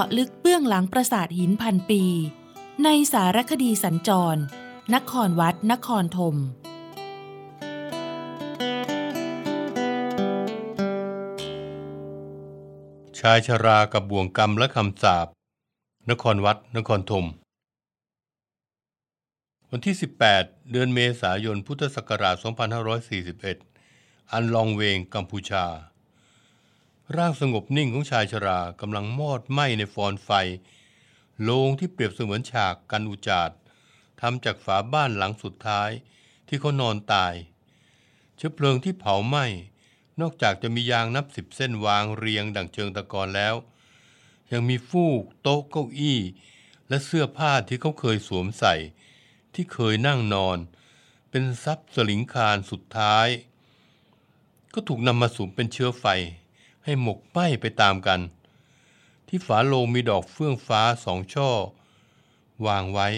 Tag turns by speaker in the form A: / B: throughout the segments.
A: าะลึกเบื้องหลังปราสาทหินพันปี ในสารคดีสัญจร นครวัด นครธม
B: ชายชรากับบ่วงกรรมและคำสาปนครวัด นครธม วันที่ 18 เดือนเมษายน พุทธศักราช 2541 อันลองเวงกัมพูชา ร่างสงบนิ่งของชายชรากำลังมอดไหม้ในฟอนไฟ โลงที่เปรียบเสมือนฉากกันอุจาดทำจากฝาบ้านหลังสุดท้ายที่เขานอนตาย เชื้อเพลิงที่เผาไหม้ นอกจากจะมียางนับสิบเส้นวางเรียงดังเชิงตะกอนแล้ว ยังมีฟูก โต๊ะเก้าอี้ และเสื้อผ้าที่เขาเคยสวมใส่ ที่เคยนั่งนอน เป็นทรัพย์สลิงคารสุดท้าย ก็ถูกนำมาสุมเป็นเชื้อไฟ ให้หมกไหม้ไปตามกัน ที่ฝาโลงมีดอกเฟื่องฟ้าสองช่อ วางไว้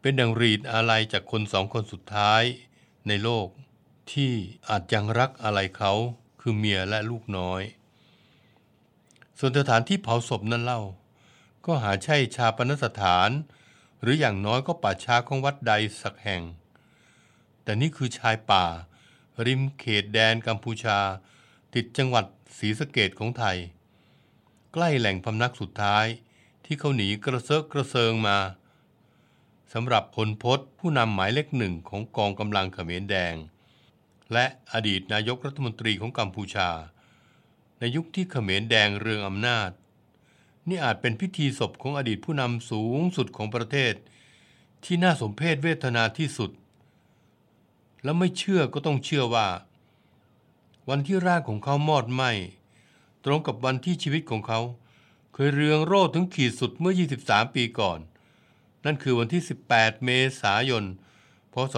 B: เป็นดังรีดอะไรจากคนสองคนสุดท้ายในโลก ที่อาจยังรักอะไรเขาคือเมียและลูกน้อย ส่วนสถานที่เผาศพนั้นเล่า ก็หาใช่ชาปนสถาน หรืออย่างน้อยก็ป่าช้าของวัดใดสักแห่ง แต่นี่คือชายป่า ริมเขตแดนกัมพูชา ติดจังหวัดศรีสะเกดของไทย ใกล้แหล่งพำนักสุดท้ายที่เขาหนีกระเซาะกระเซิงมาสำหรับพลพศผู้นำหมายเลขหนึ่งของกองกำลังเขมรแดง และอดีตนายกรัฐมนตรีของกัมพูชา ในยุคที่เขมรแดงเรืองอำนาจ นี่อาจเป็นพิธีศพของอดีตผู้นำสูงสุดของประเทศ ที่น่าสมเพชเวทนาที่สุด และไม่เชื่อก็ต้องเชื่อว่า วันที่ร่างของเขามอดไหม้ตรงกับวันที่ชีวิตของเขา เคยเรืองโรดถึงขีดสุดเมื่อ 23 ปีก่อน นั่นคือวันที่ 18 เมษายน พศ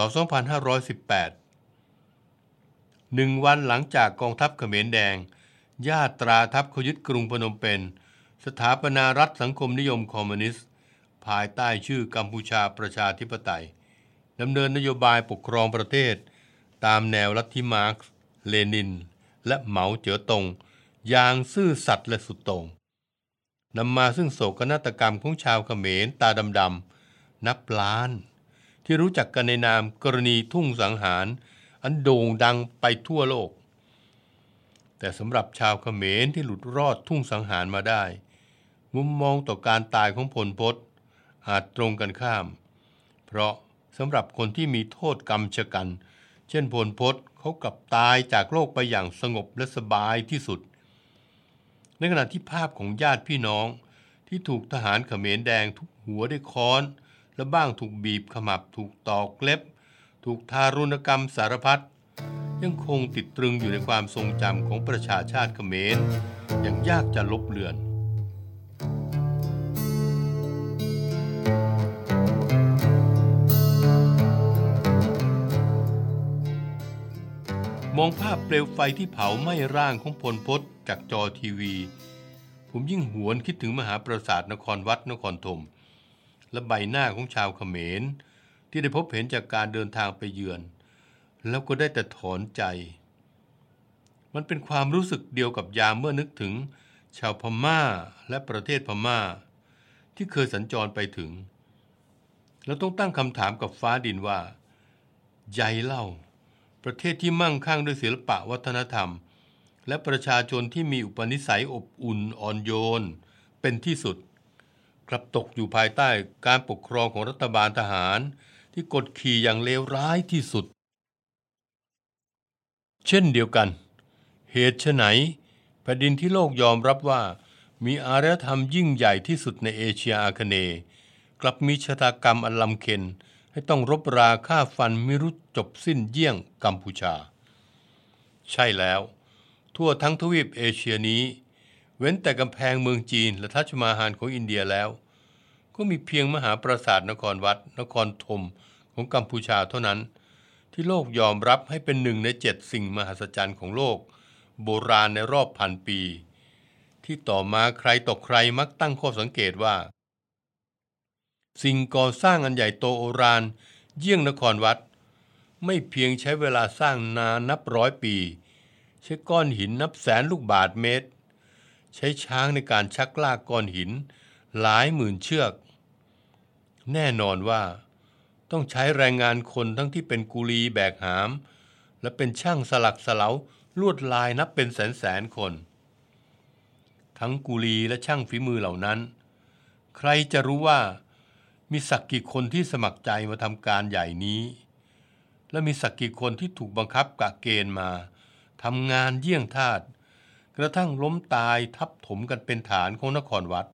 B: 2518 หนึ่งวันหลังจากกองทัพเขมรแดง ญาตราทัพเขายึดกรุงพนมเปญสถาปนารัฐสังคมนิยมคอมมิวนิสต์ ภายใต้ชื่อกัมพูชาประชาธิปไตยดำเนินนโยบายปกครองประเทศ ตามแนวลัทธิมาร์กซ์ เลนิน และเหมาเจ๋อตงอย่างซื่อสัตย์และสุดโต่งนำมาซึ่งโศกนาฏกรรมของชาวเขมรตาดำๆนับล้าน ที่รู้จักกันในนามกรณีทุ่งสังหาร อันโด่งดังไปทั่วโลก แต่สำหรับชาวเขมรที่หลุดรอดทุ่งสังหารมาได้ มุมมองต่อการตายของพลพศอาจตรงกันข้าม เพราะสำหรับคนที่มีโทษกรรมชะกัน เช่นพลพศเขากลับตายจากโลกไปอย่างสงบและสบายที่สุด ในขณะที่ภาพของญาติพี่น้องที่ถูกทหารเขมรแดงทุบหัวด้วยค้อน และบ้างถูกบีบขมับถูกตอกเล็บ ถูกทารุณกรรมสารพัดยังคงติดตรึงอยู่ในความทรงจำของประชาชาติเขมรอย่างยากจะลบเลือน มองภาพเปลวไฟที่เผาไหม้ร่างของพลพศจากจอทีวี ผมยิ่งหวนคิดถึงมหาปราสาทนครวัดนครธมและใบหน้าของชาวเขมร ที่ได้พบเห็นจากการเดินทางไปเยือน แล้วก็ได้แต่ถอนใจ มันเป็นความรู้สึกเดียวกับยามเมื่อนึกถึง ชาวพม่าและประเทศพม่า ที่เคยสัญจรไปถึง แล้วต้องตั้งคำถามกับฟ้าดินว่าใยเล่า ประเทศที่มั่งคั่งด้วยศิลปะวัฒนธรรม และประชาชนที่มีอุปนิสัยอบอุ่นอ่อนโยน เป็นที่สุดกลับตกอยู่ภายใต้การปกครองของรัฐบาลทหาร ที่กดขี่อย่างเลวร้ายที่สุด เช่นเดียวกัน เหตุไฉนแผ่นดินที่โลกยอมรับว่ามีอารยธรรมยิ่งใหญ่ที่สุดในเอเชียอาคเนย์กลับมีชะตากรรมอันลำเค็ญ ให้ต้องรบราฆ่าฟันไม่รู้จบสิ้นเยี่ยงกัมพูชา ใช่แล้ว ทั่วทั้งทวีปเอเชียนี้ เว้นแต่กำแพงเมืองจีนและทัชมาฮานของอินเดียแล้ว ก็มีเพียงมหาปราสาทนครวัด นครธมของกัมพูชาเท่านั้น ที่โลกยอมรับให้เป็นหนึ่งในเจ็ดสิ่งมหัศจรรย์ของโลก โบราณในรอบพันปี ที่ต่อมาใครตกใครมักตั้งข้อสังเกตว่า สิ่งก่อสร้างอันใหญ่โตโอรานเยี่ยงนครวัด ไม่เพียงใช้เวลาสร้างนานนับร้อยปี ใช้ก้อนหินนับแสนลูกบาทเมตร ใช้ช้างในการชักลากก้อนหิน หลายหมื่นเชือก แน่นอนว่า ต้องใช้แรงงานคนทั้งที่เป็นกุลีแบกหาม และเป็นช่างสลักสลาลวดลายนับเป็นแสนแสนคน ทั้งกุลีและช่างฝีมือเหล่านั้น ใครจะรู้ว่า มีสักกี่คนที่สมัครใจมาทำการใหญ่นี้ และมีสักกี่คนที่ถูกบังคับกะเกณฑ์มาทำงานเยี่ยงทาสกระทั่งล้มตายทับถมกันเป็นฐานของนครวัด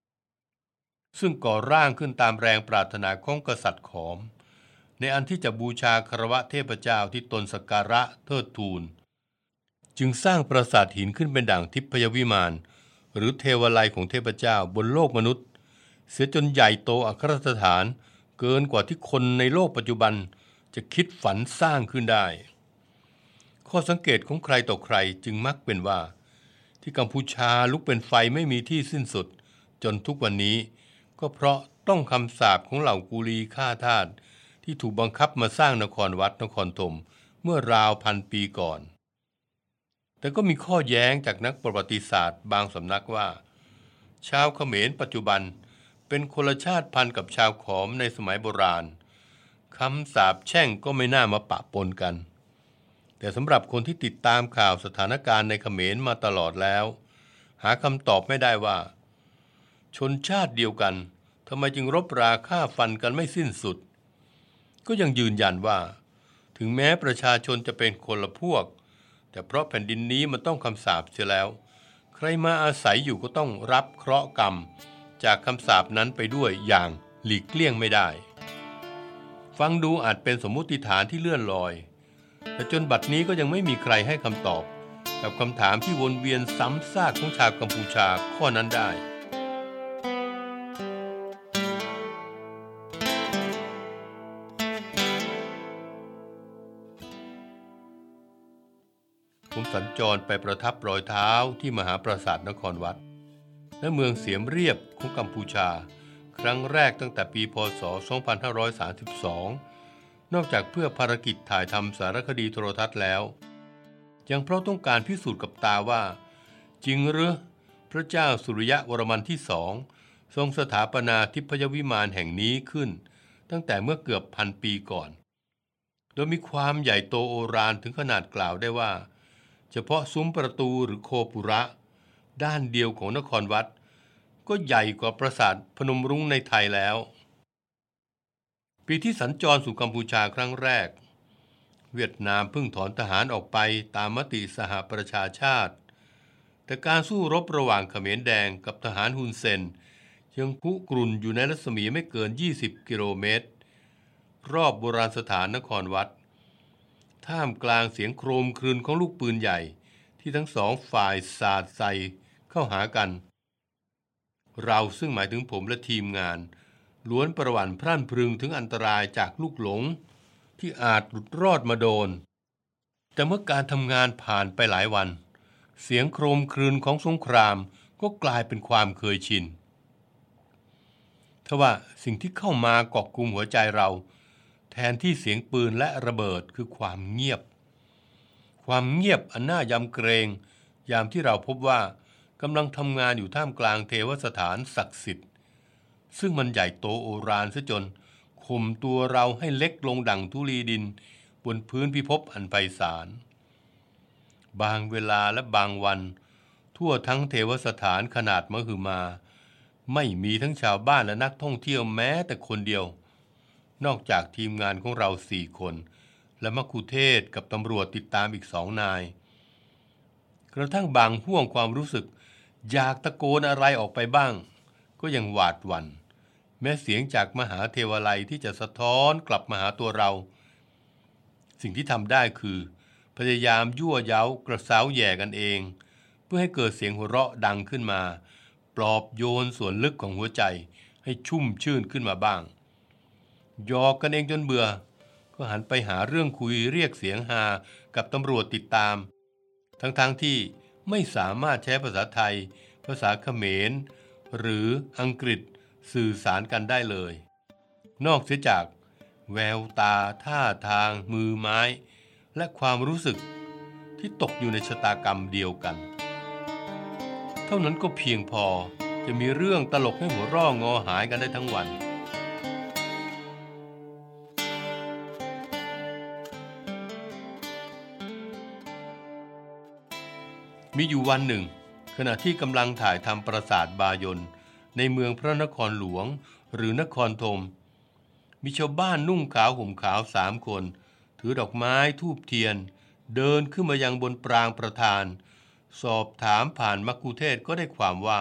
B: ซึ่งก่อร่างขึ้นตามแรงปรารถนาของกษัตริย์ขอม ในอันที่จะบูชาคารวะเทพเจ้าที่ตนสักการะเทิดทูน จึงสร้างปราสาทหินขึ้นเป็นด่างทิพยวิมาน หรือเทวไลยของเทพเจ้าบนโลกมนุษย์ เสียจนใหญ่โตอัครสถานเกินกว่าที่คนในโลกปัจจุบันจะคิดฝันสร้างขึ้นได้ ข้อสังเกตของใครต่อใครจึงมักเป็นว่า ที่กัมพูชาลุกเป็นไฟไม่มีที่สิ้นสุด จนทุกวันนี้ ก็เพราะต้องคำสาปของเหล่ากุลีฆ่าทาสที่ถูกบังคับมาสร้างนครวัดนครธมเมื่อราวพันปีก่อน แต่ก็มีข้อแย้งจากนักประวัติศาสตร์บางสำนักว่า ชาวเขมรปัจจุบันเเป็นคนละชาติพันธุ์กับชาวขอมในสมัยโบราณคำสาปแช่งก็ไม่น่ามาปะปนกัน แต่สำหรับคนที่ติดตามข่าวสถานการณ์ในเขมรมาตลอดแล้ว หาคำตอบไม่ได้ว่า ชนชาติเดียวกันทำไมจึงรบราฆ่าฟันกันไม่สิ้นสุด ก็ยังยืนยันว่า ถึงแม้ประชาชนจะเป็นคนละพวก แต่เพราะแผ่นดินนี้มันต้องคำสาปเสียแล้ว ใครมาอาศัยอยู่ก็ต้องรับเคราะห์กรรม จากคำสาปนั้นไปด้วยอย่างหลีกเลี่ยงไม่ได้ ฟังดูอาจเป็นสมมุติฐานที่เลื่อนลอย แต่จนบัดนี้ก็ยังไม่มีใครให้คำตอบ กับคำถามที่วนเวียนซ้ำซากของชาวกัมพูชาข้อนั้นได้ผมสัญจรไปประทับรอยเท้าที่มหาปราสาทนครวัด และเมืองเสียมเรียบของกัมพูชา ครั้งแรกตั้งแต่ปีพศ 2532 นอกจากเพื่อภารกิจถ่ายทำสารคดีโทรทัศน์แล้ว ยังเพราะต้องการพิสูจน์กับตาว่า จริงหรือพระเจ้าสุริยะวรมันที่สองทรงสถาปนาทิพยวิมานแห่งนี้ขึ้น ตั้งแต่เมื่อเกือบพันปีก่อน โดยมีความใหญ่โตโอรานถึงขนาดกล่าวได้ว่า เฉพาะซุ้มประตูหรือโคปุระ ด้านเดียวของนครวัด ก็ใหญ่กว่าปราสาทพนมรุ้งในไทยแล้ว ปีที่สัญจรสู่กัมพูชาครั้งแรก เวียดนามเพิ่งถอนทหารออกไปตามมติสหประชาชาติ แต่การสู้รบระหว่างเขมรแดงกับทหารฮุนเซนยังคุกรุ่นอยู่ในรัศมีไม่เกิน 20 กิโลเมตร รอบโบราณสถานนครวัด ท่ามกลางเสียงโครมครืนของลูกปืนใหญ่ที่ทั้งสองฝ่ายสาดใส่ เข้าหากัน เราซึ่งหมายถึงผมและทีมงาน ล้วนประวัติพรั่นพรึงถึงอันตรายจากลูกหลง ที่อาจหลุดรอดมาโดน แต่เมื่อการทำงานผ่านไปหลายวัน เสียงโครมครืนของสงครามก็กลายเป็นความเคยชินทว่าสิ่งที่เข้ามาเกาะกลุ่มหัวใจเรา แทนที่เสียงปืนและระเบิดคือความเงียบ ความเงียบอันน่ายำเกรง ยามที่เราพบว่า กำลังทำงานอยู่ท่ามกลางเทวสถานศักดิ์สิทธิ์ ซึ่งมันใหญ่โตโอรานซะจนข่มตัวเราให้เล็กลงดังทุลีดิน บนพื้นพิภพอันไพศาล บางเวลาและบางวัน ทั่วทั้งเทวสถานขนาดมหึมา ไม่มีทั้งชาวบ้านและนักท่องเที่ยวแม้แต่คนเดียว นอกจากทีมงานของเราสี่คน และมักคุเทศกับตำรวจติดตามอีกสองนาย กระทั่งบางห่วงความรู้สึก อยากตะโกนอะไรออกไปบ้าง ก็ยังหวาดหวัน่นแม้เสียงจากมหาเทวไลยที่จะสะท้อนกลับมาหาตัวเรา สิ่งที่ทำได้คือ พยายามยั่วเย้ากระซ้าแย่กันเอง เพื่อให้เกิดเสียงหัวเราะดังขึ้นมา ปลอบโยนส่วนลึกของหัวใจให้ชุ่มชื่นขึ้นมาบ้างยอกกันเองจนเบื่อ ก็หันไปหาเรื่องคุยเรียกเสียงฮากับตำรวจติดตาม ทั้งๆทที่ ไม่สามารถใช้ภาษาไทย ภาษาเขมร หรืออังกฤษสื่อสารกันได้เลย นอกเสียจาก แววตาท่าทาง มือไม้ และความรู้สึกที่ตกอยู่ในชะตากรรมเดียวกัน เท่านั้นก็เพียงพอจะมีเรื่องตลกให้หัวร่องอหายกันได้ทั้งวัน มีอยู่วันหนึ่ง ขณะที่กำลังถ่ายทำปราสาทบายนในเมืองพระนครหลวงหรือนครธมมีชาวบ้านนุ่งขาวห่มขาวสามคน ถือดอกไม้ทูบเทียน เดินขึ้นมายังบนปรางประธาน สอบถามผ่านมักคุเทศก็ได้ความว่า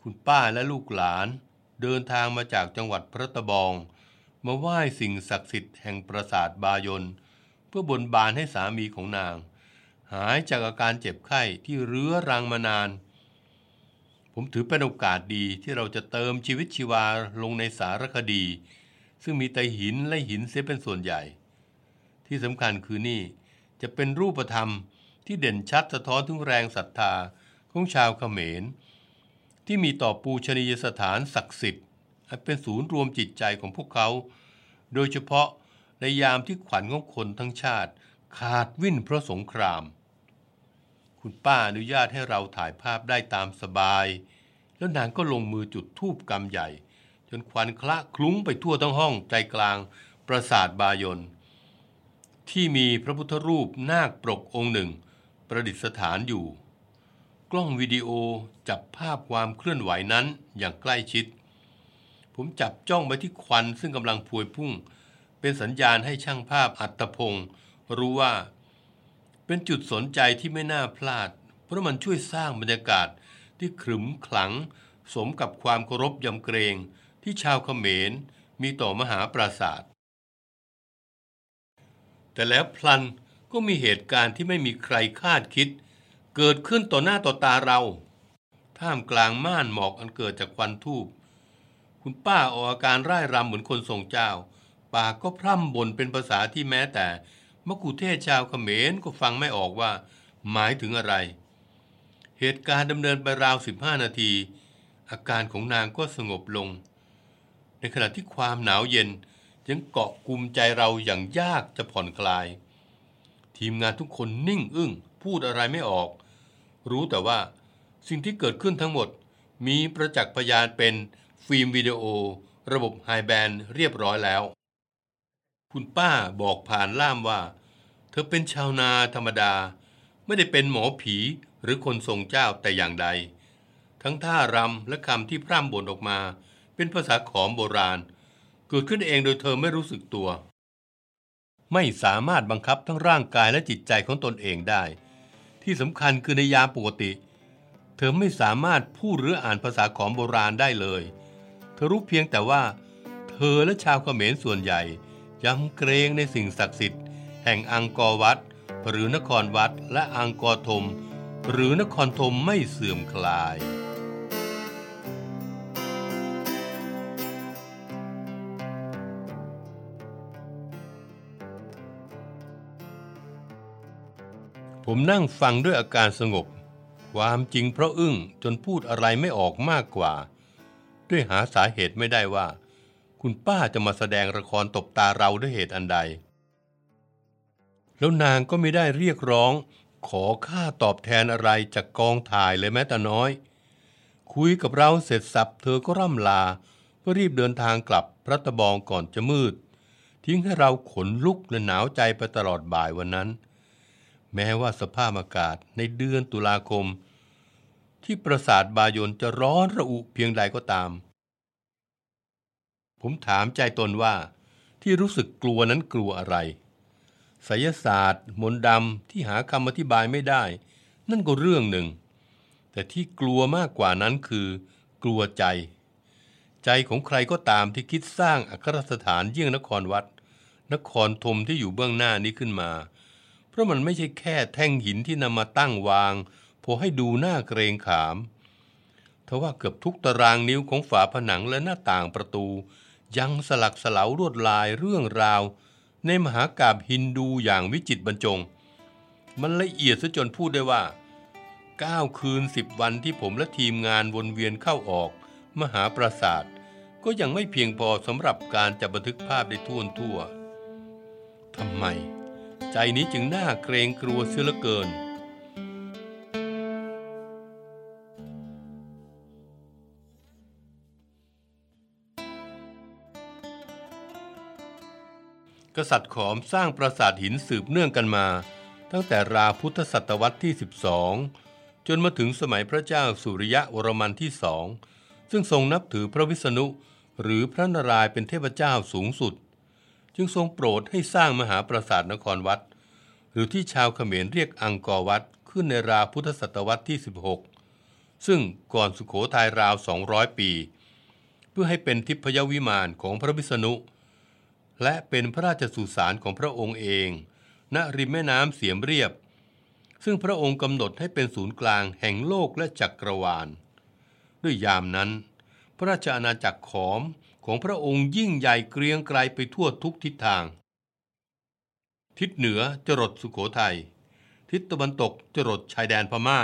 B: คุณป้าและลูกหลานเดินทางมาจากจังหวัดพระตะบอง มาไหว้สิ่งศักดิ์สิทธิ์แห่งปราสาทบายนเพื่อบนบานให้สามีของนาง หายจากอาการเจ็บไข้ที่เรื้อรังมานาน ผมถือเป็นโอกาสดีที่เราจะเติมชีวิตชีวาลงในสารคดี ซึ่งมีแต่หินและหินเสียเป็นส่วนใหญ่ ที่สำคัญคือนี่จะเป็นรูปธรรมที่เด่นชัดสะท้อนถึงแรงศรัทธาของชาวเขมร ที่มีต่อปูชนียสถานศักดิ์สิทธิ์เป็นศูนย์รวมจิตใจของพวกเขา โดยเฉพาะในยามที่ขวัญของคนทั้งชาติ ขาดวิ่นเพราะสงคราม คุณป้าอนุญาตให้เราถ่ายภาพได้ตามสบาย แล้วนางก็ลงมือจุดธูปกรรมใหญ่ จนควันคละคลุ้งไปทั่วทั้งห้องใจกลางปราสาทบายนที่มีพระพุทธรูปนาคปรกองค์หนึ่ง ประดิษฐานอยู่ กล้องวิดีโอจับภาพความเคลื่อนไหวนั้นอย่างใกล้ชิด ผมจับจ้องไปที่ควันซึ่งกำลังพวยพุ่ง เป็นสัญญาณให้ช่างภาพอัตพงศ์ รู้ว่า เป็นจุดสนใจที่ไม่น่าพลาด เพราะมันช่วยสร้างบรรยากาศที่ขรึมขลัง สมกับความเคารพยำเกรงที่ชาวเขมรมีต่อมหาปราศาสตร์แต่แล้วพลันก็มีเหตุการณ์ที่ไม่มีใครคาดคิด เกิดขึ้นต่อหน้าต่อตาเรา ท่ามกลางม่านหมอกอันเกิดจากควันทูบคุณป้าออกอาการร่ายรำเหมือนคนทรงเจ้า ปากก็พร่ำบ่นเป็นภาษาที่แม้แต่ มกุเทศชาวเขมรก็ฟังไม่ออกว่า หมายถึงอะไร เหตุการณ์ดำเนินไปราวสิบห้านาที อาการของนางก็สงบลง ในขณะที่ความหนาวเย็นยังเกาะกลุมใจเราอย่างยากจะผ่อนคลาย ทีมงานทุกคนนิ่งอึ้งพูดอะไรไม่ออก รู้แต่ว่าสิ่งที่เกิดขึ้นทั้งหมดมีประจักษ์พยานเป็นฟิล์มวิดีโอ ระบบไฮแบนเรียบร้อยแล้ว คุณป้าบอกผ่านล่ามว่า เธอเป็นชาวนาธรรมดา ไม่ได้เป็นหมอผีหรือคนทรงเจ้าแต่อย่างใด ทั้งท่ารำและคำที่พร่ำบ่นออกมา เป็นภาษาขอมโบราณ เกิดขึ้นเองโดยเธอไม่รู้สึกตัว ไม่สามารถบังคับทั้งร่างกายและจิตใจของตนเองได้ ที่สำคัญคือในยามปกติ เธอไม่สามารถพูดหรืออ่านภาษาขอมโบราณได้เลย เธอรู้เพียงแต่ว่า เธอและชาวเขมรส่วนใหญ่ ยำเกรงในสิ่งศักดิ์สิทธิ์ แห่งอังกอร์วัด หรือนครวัดและอังกอร์ธมหรือนครธมไม่เสื่อมคลาย ผมนั่งฟังด้วยอาการสงบ ความจริงเพราะอึ้งจนพูดอะไรไม่ออกมากกว่า ด้วยหาสาเหตุไม่ได้ว่า คุณป้าจะมาแสดงละครตบตาเราด้วยเหตุอันใด แล้วนางก็ไม่ได้เรียกร้อง ขอค่าตอบแทนอะไรจากกองถ่ายเลยแม้แต่น้อย คุยกับเราเสร็จสับเธอก็ร่ำลาเพื่อรีบเดินทางกลับพระตะบองก่อนจะมืด ทิ้งให้เราขนลุกและหนาวใจไปตลอดบ่ายวันนั้น แม้ว่าสภาพอากาศในเดือนตุลาคม ที่ปราสาทบายนจะร้อนระอุเพียงใดก็ตาม ผมถามใจตนว่า ที่รู้สึกกลัวนั้นกลัวอะไรไสยศาสตร์ มนต์ดำที่หาคำอธิบายไม่ได้ นั่นก็เรื่องหนึ่ง แต่ที่กลัวมากกว่านั้นคือ กลัวใจ ใจของใครก็ตามที่คิดสร้างอัครสถานเยี่ยงนครวัด นครธมที่อยู่เบื้องหน้านี้ขึ้นมา เพราะมันไม่ใช่แค่แท่งหินที่นำมาตั้งวางพพอให้ดูหน้าเกรงขามทว่าเกือบทุกตารางนิ้วของฝาผนังและหน้าต่างประตู ยังสลักสลาวรวดลายเรื่องราว ในมหากาบฮินดูอย่างวิจิตบรรจง มันละเอียดซะจนพูดได้ว่า 9 คืน 10 วันที่ผมและทีมงานวนเวียนเข้าออก มหาปราสาท ก็ยังไม่เพียงพอสำหรับการจะบันทึกภาพได้ทั่วทั่วทำไม ใจนี้จึงน่าเกรงกลัวเสียเหลือเกิน กษัตริย์ขอมสร้างปราสาทหินสืบเนื่องกันมา ตั้งแต่ราวพุทธศตวรรษที่ 12 จนมาถึงสมัยพระเจ้าสุริยะวรมันที่สองซึ่งทรงนับถือพระวิษณุ หรือพระนารายณ์เป็นเทพเจ้าสูงสุด จึงทรงโปรดให้สร้างมหาปราสาทนครวัด หรือที่ชาวเขมรเรียกอังกอร์วัดขึ้นในราวพุทธศตวรรษที่ 16 ซึ่งก่อนสุขโขทัยราว 200 ปี เพื่อให้เป็นทิพยวิมานของพระวิษณุ และเป็นพระราชสุสานของพระองค์เอง ณริมแม่น้ำเสียมเรียบ ซึ่งพระองค์กำหนดให้เป็นศูนย์กลางแห่งโลกและจักรวาล ด้วยยามนั้น พระราชอาณาจักรขอมของพระองค์ยิ่งใหญ่เกรียงไกรไปทั่วทุกทิศทาง ทิศเหนือจรดสุขโขทัย ทิศตะวันตกจรดชายแดนพม่า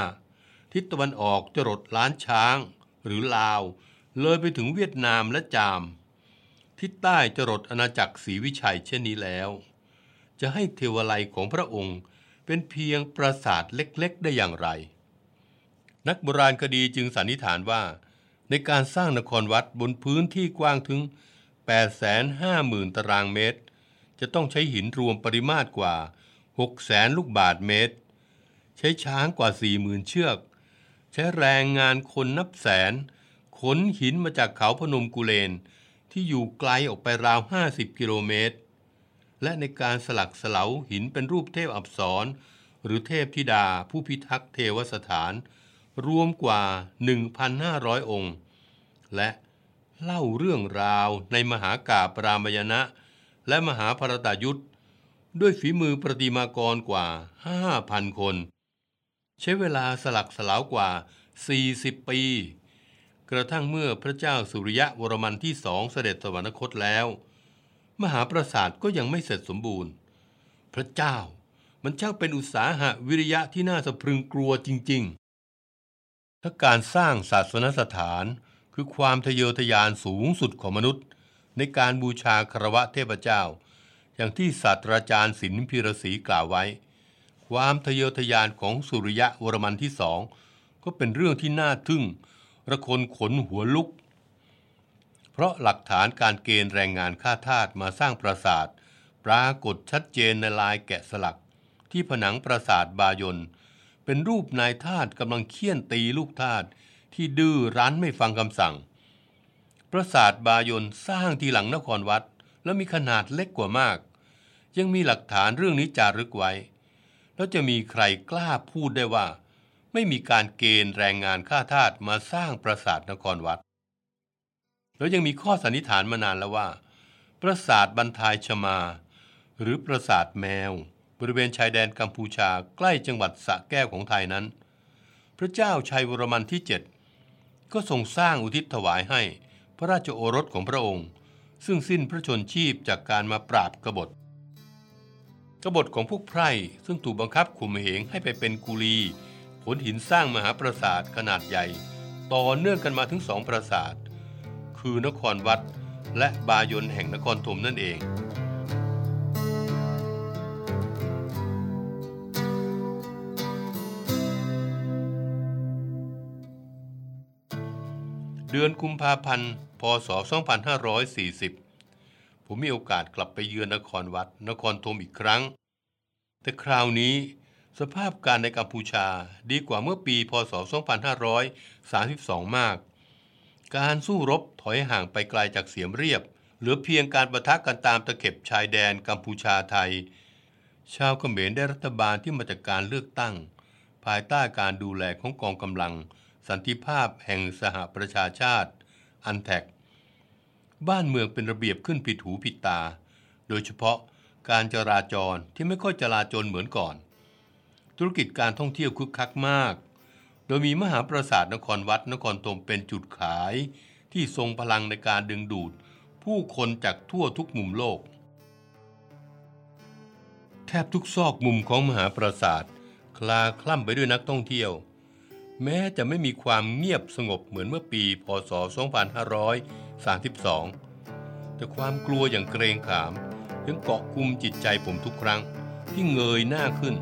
B: ทิศตะวันออกจรดล้านช้าง หรือลาว เลยไปถึงเวียดนามและจาม ทิศใต้จรดอาณาจักรศรีวิชัยเช่นนี้แล้ว จะให้เทวไลยของพระองค์เป็นเพียงปราสาทเล็กๆ ได้อย่างไร นักโบราณคดีจึงสันนิษฐานว่า ในการสร้างนครวัดบนพื้นที่กว้างถึง 850,000 ตารางเมตร จะต้องใช้หินรวมปริมาตรกว่า 600,000 ลูกบาทเมตร ใช้ช้างกว่า 40,000 เชือก ใช้แรงงานคนนับแสน ขนหินมาจากเขาพนมกุเลน ที่อยู่ไกลออกไปราว 50 กิโลเมตร และในการสลักสลาหินเป็นรูปเทพอับสร หรือเทพธิดาผู้พิทักษ์เทวสถาน รวมกว่า 1,500 องค์ และเล่าเรื่องราวในมหากาปรามยณะและมหาภรตายุทธด้วยฝีมือประติมากรกว่า 5,000 คน ใช้เวลาสลักสลาวกว่า 40 ปี กระทั่งเมื่อพระเจ้าสุริยะวรมันที่สองเสด็จสวรรคตแล้ว มหาปราสาทก็ยังไม่เสร็จสมบูรณ์ พระเจ้ามันช่างเป็นอุตสาหะวิริยะที่น่าสะพรึงกลัวจริงๆ ถ้าการสร้างศาสนสถานคือความทะเยอทะยานสูงสุดของมนุษย์ ในการบูชาคารวะเทพเจ้า อย่างที่ศาสตราจารย์ศิลพิรศรีกล่าวไว้ ความทะเยอทะยานของสุริยะวรมันที่สองก็เป็นเรื่องที่น่าทึ่ง ระคนขนหัวลุก เพราะหลักฐานการเกณฑ์แรงงานข้าทาสมาสร้างปราสาท ปรากฏชัดเจนในลายแกะสลัก ที่ผนังปราสาทบายนเป็นรูปนายทาสกำลังเคี่ยนตีลูกทาสที่ดื้อรั้นไม่ฟังคำสั่ง ปราสาทบายนสร้างทีหลังนครวัด และมีขนาดเล็กกว่ามาก ยังมีหลักฐานเรื่องนี้จารึกไว้ แล้วจะมีใครกล้าพูดได้ว่า ไม่มีการเกณฑ์แรงงานข้าทาสมาสร้างปราสาทนครวัด แล้วยังมีข้อสันนิษฐานมานานแล้วว่า ปราสาทบรรทายชมา หรือปราสาทแมว บริเวณชายแดนกัมพูชาใกล้จังหวัดสะแก้วของไทยนั้น พระเจ้าชัยวรมันที่เจ็ดก็ทรงสร้างอุทิศถวายให้พระราชโอรสของพระองค์ ซึ่งสิ้นพระชนชีพจากการมาปราบกบฏกบฏของพวกไพร่ซึ่งถูกบังคับข่มเหงให้ไปเป็นกุลี ขนหินสร้างมหาปราสาทขนาดใหญ่ ต่อเนื่องกันมาถึงสองปราสาท คือนครวัด และบายนแห่งนครธมนั่นเอง เดือนกุมภาพันธ์ พศ 2540 ผมมีโอกาสกลับไปเยือนนครวัด นครธมอีกครั้ง แต่คราวนี้ สภาพการในกัมพูชาดีกว่าเมื่อปี พศ 2532 มาก การสู้รบถอยห่างไปไกลจากเสียมเรียบ เหลือเพียงการประทะกันตามตะเข็บชายแดนกัมพูชาไทย ชาวเขมรได้รัฐบาลที่มาจากการเลือกตั้ง ภายใต้การดูแลของกองกำลัง สันติภาพแห่งสหประชาชาติ อันแทกบ้านเมืองเป็นระเบียบขึ้นผิดหูผิดตา โดยเฉพาะการจราจรที่ไม่ค่อยจราจรเหมือนก่อน ธุรกิจการท่องเที่ยวคึกคักมาก โดยมีมหาปราสาทนครวัดนครธมเป็นจุดขาย ที่ทรงพลังในการดึงดูด ผู้คนจากทั่วทุกมุมโลก แทบทุกซอกมุมของมหาปราสาทคลาคล่ำไปด้วยนักท่องเที่ยว แม้จะไม่มีความเงียบสงบเหมือนเมื่อปี พศ 2532 แต่ความกลัวอย่างเกรงขามยังเกาะกุมจิตใจผมทุกครั้งที่เงยหน้าขึ้น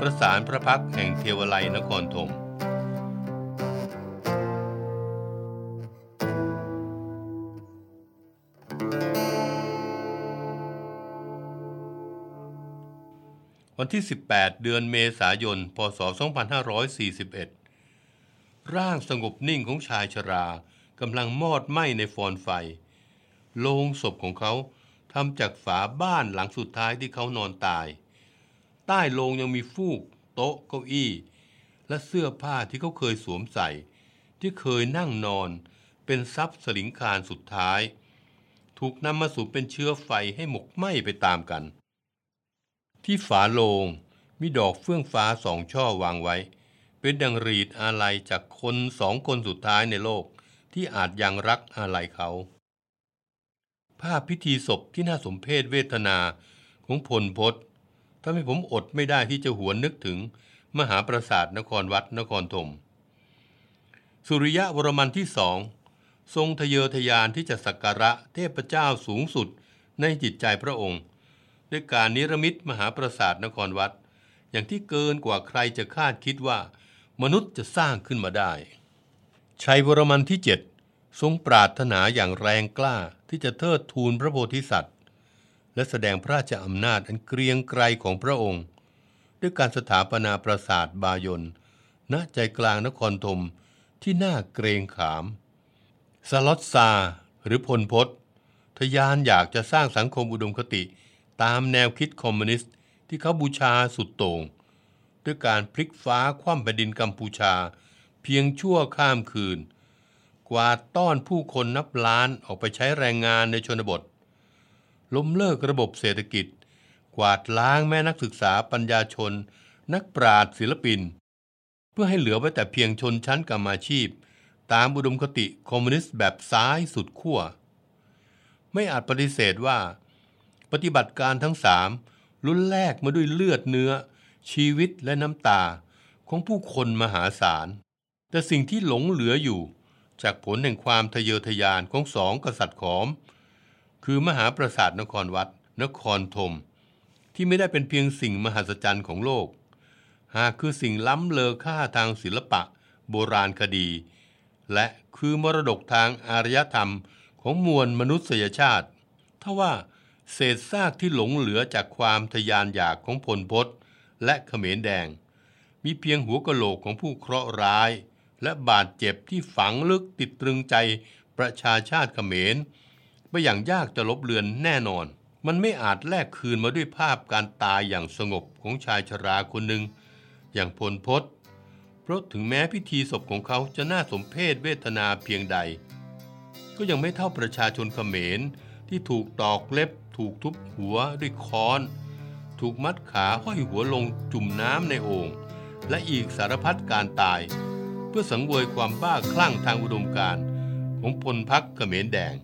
B: ประสานพระพักแห่งเทวไลนครธมวันที่ 18 เดือนเมษายน พศ 2541 ร่างสงบนิ่งของชายชรากำลังมอดไหม้ในฟอนไฟ โลงศพของเขาทำจากฝาบ้านหลังสุดท้ายที่เขานอนตาย ใต้โลงยังมีฟูก โต๊ะเก้าอี้ และเสื้อผ้าที่เขาเคยสวมใส่ ที่เคยนั่งนอน เป็นทรัพย์สลิงคารสุดท้าย ถูกนำมาสู่เป็นเชื้อไฟให้หมกไหม้ไปตามกัน ที่ฝาโลงมีดอกเฟื่องฟ้าสองช่อวางไว้ เป็นดังรีดอาลัยจากคนสองคนสุดท้ายในโลกที่อาจยังรักอาลัยเขา ภาพพิธีศพที่น่าสมเพชเวทนาของพลพศ ทำให้ผมอดไม่ได้ที่จะหวนนึกถึงมหาปราสาทนครวัดนครธมสุริยะวรมันที่สองทรงทะเยอทะยานที่จะสักการะเทพเจ้าสูงสุดในจิตใจพระองค์ ด้วยการนิรมิตมหาปราสาทนครวัด อย่างที่เกินกว่าใครจะคาดคิดว่ามนุษย์จะสร้างขึ้นมาได้ ชัยวรมันที่เจ็ดทรงปรารถนาอย่างแรงกล้าที่จะเทิดทูนพระโพธิสัตว์ และแสดงพระราชอำนาจอันเกรียงไกรของพระองค์ ด้วยการสถาปนาปราสาทบายนณใจกลางนครธมที่น่าเกรงขามสลอตซา หรือพลพศทยานอยากจะสร้างสังคมอุดมคติตามแนวคิดคอมมิวนิสต์ ที่เขาบูชาสุดโต่ง ด้วยการพลิกฟ้าคว่ำแผ่นดินกัมพูชา เพียงชั่วข้ามคืน กวาดต้อนผู้คนนับล้านออกไปใช้แรงงานในชนบท ล้มเลิกระบบเศรษฐกิจ กวาดล้างแม่นักศึกษาปัญญาชน นักปราชญ์ศิลปิน เพื่อให้เหลือไว้แต่เพียงชนชั้นกรรมาชีพ ตามอุดมคติคอมมิวนิสต์แบบซ้ายสุดขั้วไม่อาจปฏิเสธว่า ปฏิบัติการทั้งสามลุ้นแลกมาด้วยเลือดเนื้อ ชีวิตและน้ำตาของผู้คนมหาศาล แต่สิ่งที่หลงเหลืออยู่ จากผลแห่งความทะเยอทะยานของสองกษัตริย์ขอม คือมหาปราสาทนครวัด นครธมที่ไม่ได้เป็นเพียงสิ่งมหัศจรรย์ของโลก หากคือสิ่งล้ำเลอค่าทางศิลปะ โบราณคดี และคือมรดกทางอารยธรรมของมวลมนุษยชาติทว่าเศษซากที่หลงเหลือจากความทยานอยากของพลพศและเขมรแดง มีเพียงหัวกะโหลกของผู้เคราะห์ร้าย และบาดเจ็บที่ฝังลึกติดตรึงใจประชาชาติเขมร ไปอย่างยากจะลบเลือนแน่นอน มันไม่อาจแลกคืนมาด้วยภาพการตายอย่างสงบของชายชราคนหนึ่ง อย่างพลพศเพราะถึงแม้พิธีศพของเขาจะน่าสมเพชเวทนาเพียงใด ก็ยังไม่เท่าประชาชนเขมรที่ถูกตอกเล็บ ถูกทุบหัวด้วยค้อน ถูกมัดขาห้อยหัวลงจุ่มน้ำในโอ่งและอีกสารพัดการตาย เพื่อสังเวยความบ้าคลั่งทางอุดมการของพลพักเขมรแดง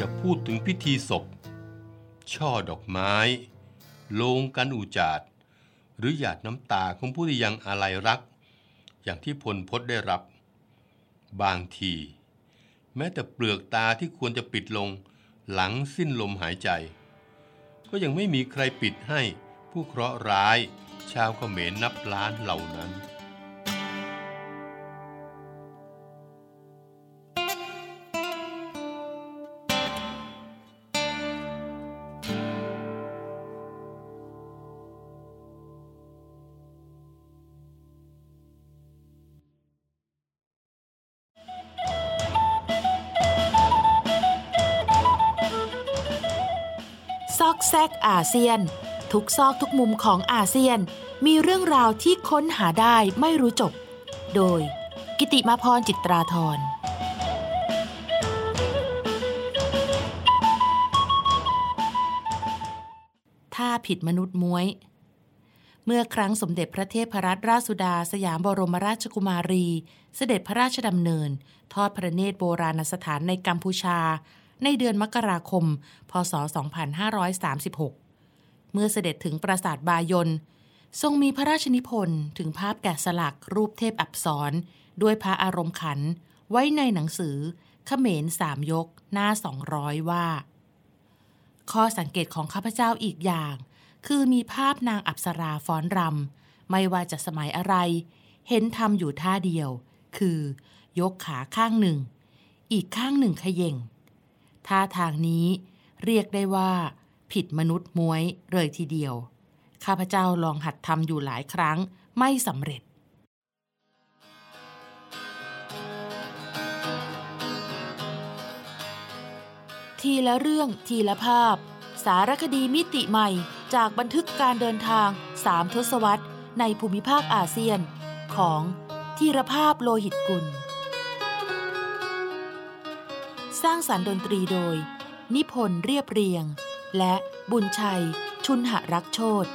B: อย่าพูดถึงพิธีศพ ช่อดอกไม้ โลงกันอุจาดหรือหยาดน้ำตาของผู้ที่ยังอาลัยรัก อย่างที่พลพศได้รับ บางที แม้แต่เปลือกตาที่ควรจะปิดลงหลังสิ้นลมหายใจ ก็ยังไม่มีใครปิดให้ผู้เคราะห์ร้าย ชาวเขมรนับล้านเหล่านั้น
A: ซอกแซกอาเซียน ทุกซอกทุกมุมของอาเซียน มีเรื่องราวที่ค้นหาได้ไม่รู้จบ โดย กิติมาพรจิตราธรทท่าผิดมนุษย์ม้วย เมื่อครั้งสมเด็จพระเทพรัตนราชสุดา สยามบรมราชกุมารี เสด็จพระราชดำเนิน ทอดพระเนตรโบราณสถานในกัมพูชา ในเดือนมกราคม พศ 2536 เมื่อเสด็จถึงปราสาทบายนทรงมีพระราชนิพนธ์ถึงภาพแกะสลักรูปเทพอับสรด้วยพระอารมณ์ขัน ไว้ในหนังสือเขมรสามยกหน้า 200 ว่า ข้อสังเกตของข้าพเจ้าอีกอย่าง คือมีภาพนางอับสราฟ้อนรำไม่ว่าจะสมัยอะไร เห็นทำอยู่ท่าเดียว คือยกขาข้างหนึ่ง อีกข้างหนึ่งขย่ง ท่าทางนี้เรียกได้ว่า ผิดมนุษย์ม้วยเลยทีเดียว ข้าพเจ้าลองหัดทำอยู่หลายครั้งไม่สำเร็จทีละเรื่องทีละภาพ สารคดีมิติใหม่จากบันทึกการเดินทางสามทศวรรษในภูมิภาคอาเซียน ของทีรภาพโลหิตกุล สร้างสารรค์ดนตรีโดย นิพนธ์เรียบเรียง และบุญชัย ชุนหรักโชต